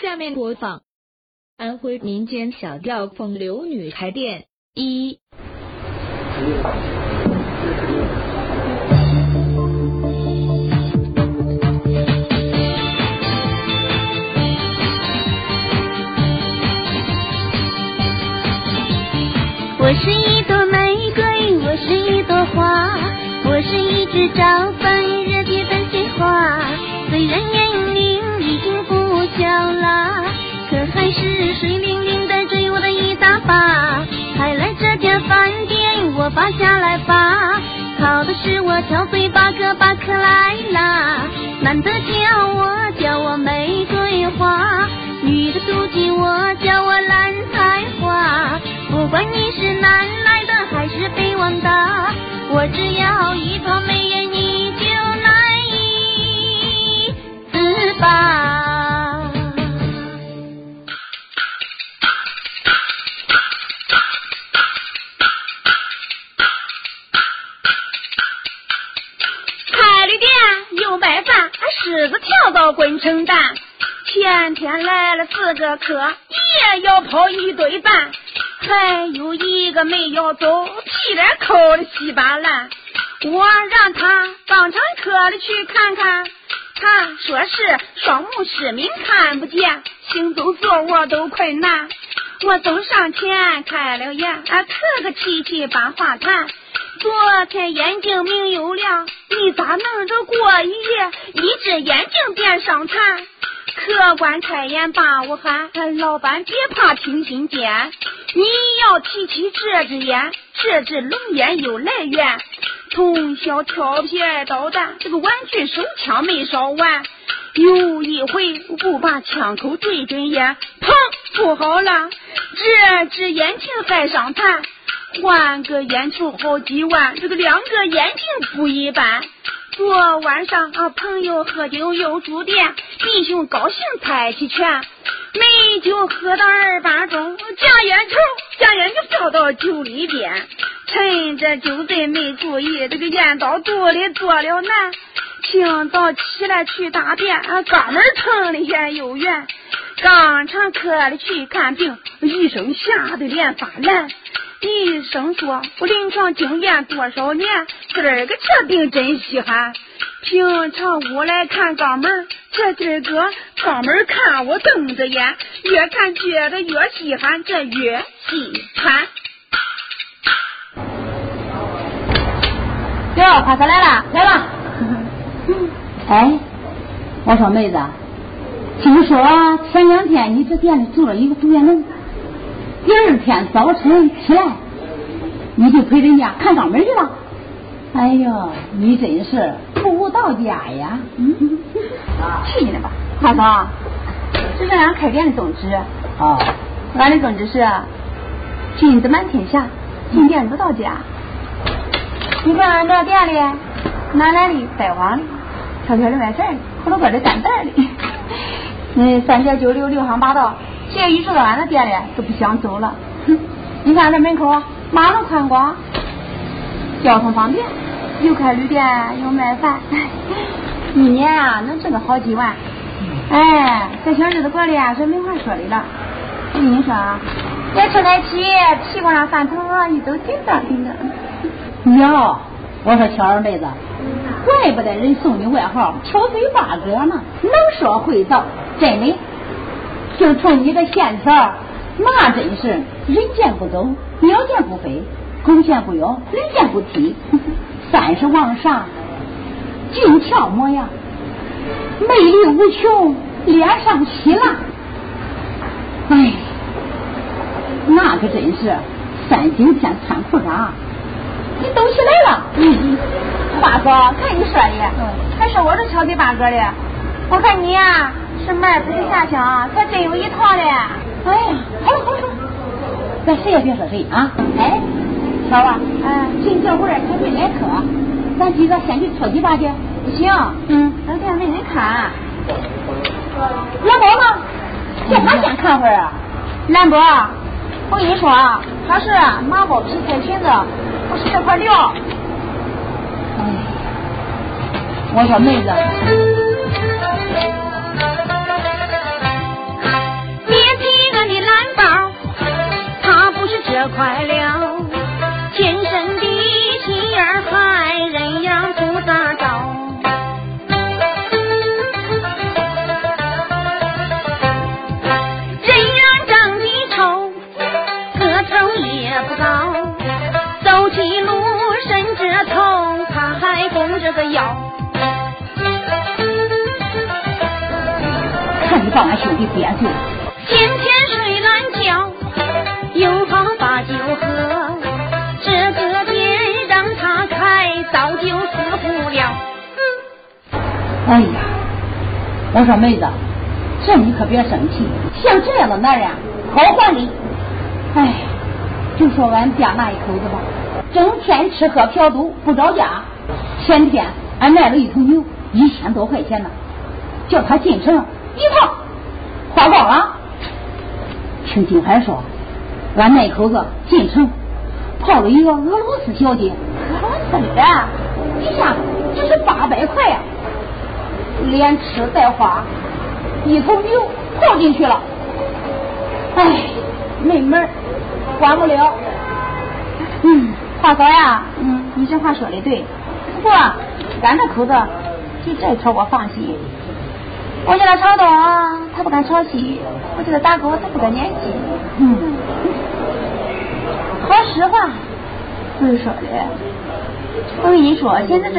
下面播放。安徽民间小调《风流女孩店》一。我是一朵玫瑰，我是一朵花，我是一只招蜂下来吧。靠的是我挑嘴巴个巴克莱啦，男的叫我叫我玫瑰花，女的妒忌我叫我烂菜花。不管你是南来的还是北往的，我只要一双眉眼，你就难以自拔。跳到滚成蛋。天天来了四个客，也要跑一堆半。还有一个没要走，屁脸抠的稀巴烂。我让他当成客里去看看，他说是双目失明看不见，行走坐卧都困难。我走上前开了眼，啊，呲个七七八话谈。昨天眼睛明又亮，你咋弄着过一夜，一只眼睛变伤残？客官开眼把我喊，老板别怕听心间，你要提起这支烟，这支龙烟有来源。从小调皮爱捣蛋，这个玩具手枪没少玩。有一回不把枪口对准眼，砰，不好了，这支眼睛还伤残。换个眼球好几万，这个两个眼睛不一般。昨晚上啊，朋友喝酒又住店，弟兄高兴猜起拳，美酒喝到二八钟，将烟头将烟就掉到酒里边，趁着酒醉没注意，这个烟到肚里做了难。清早起来去大便，啊，肛门疼的眼又圆，刚上科里去看病，医生吓得脸发蓝。医生说：“我临床经验多少年，今儿个这病真稀罕。平常我来看肛门，这今儿个肛门看我瞪着眼，越看觉得越稀罕，这越稀罕。”哟，快快来了，来了。哎，我说妹子，听说前两天你这店里住了一个住院人。第二天早晨起来，你就陪人家看肛门去了。哎呦，你真是不到家呀！嗯，去你的吧，大嫂，这是俺开店的宗旨。哦，俺的宗旨是君子满天下，进店不到家。你看俺这店里，南来的、北往的，挑挑的卖事儿的，胡萝卜的、干蛋的，嗯，三教九流、六行八道。谁一住到俺这店里，都不想走了。你看这门口马路宽广，交通方便，又开旅店又卖饭，一年啊能挣个好几万。哎，这小日子过的呀是没话说的了。我跟你说啊，这车开起，屁股上饭头你都顶着顶着。娘，我说巧儿妹子，怪不得人送你外号挑嘴八哥呢，能说会道，真的。就冲你的线条，那真是人见不走，鸟见不飞，狗见不咬，人见不踢，三十往上，俊俏模样，魅力无穷，脸上喜辣，哎，那可真是三景天穿裤衩，你抖起来了。嗯，话说看你说的，还说我是挑嘴八哥的，我看你呀。是卖不是下乡，可真有一套嘞！哎呀，好了好了，咱谁也别说谁啊！哎，小啊，哎，趁这会儿还没来客，咱几个先去搓几把去。不行，嗯，那店没人看。兰博呢？叫他先看会儿啊。兰博，我跟你说啊，他是麻包皮贴裙子，不是这块料。哎，我说妹子。坏了，天生的心眼坏，人样不咋着。人样长得丑，个头也不高，走起路伸着头，他还弓着个腰。看你把俺兄弟编罪，喝，这个店让他开，早就死不了。哎呀，我说妹子，这你可别生气，像这样的男人好还礼。哎，就说俺家那一口子吧，整天吃喝嫖赌不着家。前天俺卖了一头牛，一千多块钱呢，叫他进城一趟花光了。听金海说，俺那口子进城泡了一个俄罗斯小姐，俄罗斯的，一下子就是八百块呀、连吃带花，一头牛泡进去了。哎，没门儿，管不了。嗯，华嫂呀，嗯，你这话说的对。不过俺这口子就这条我放心。我叫他朝东，他不敢朝西；我叫他打狗，他不敢撵鸡。嗯，说实话，不是说的。我跟你说，现在这。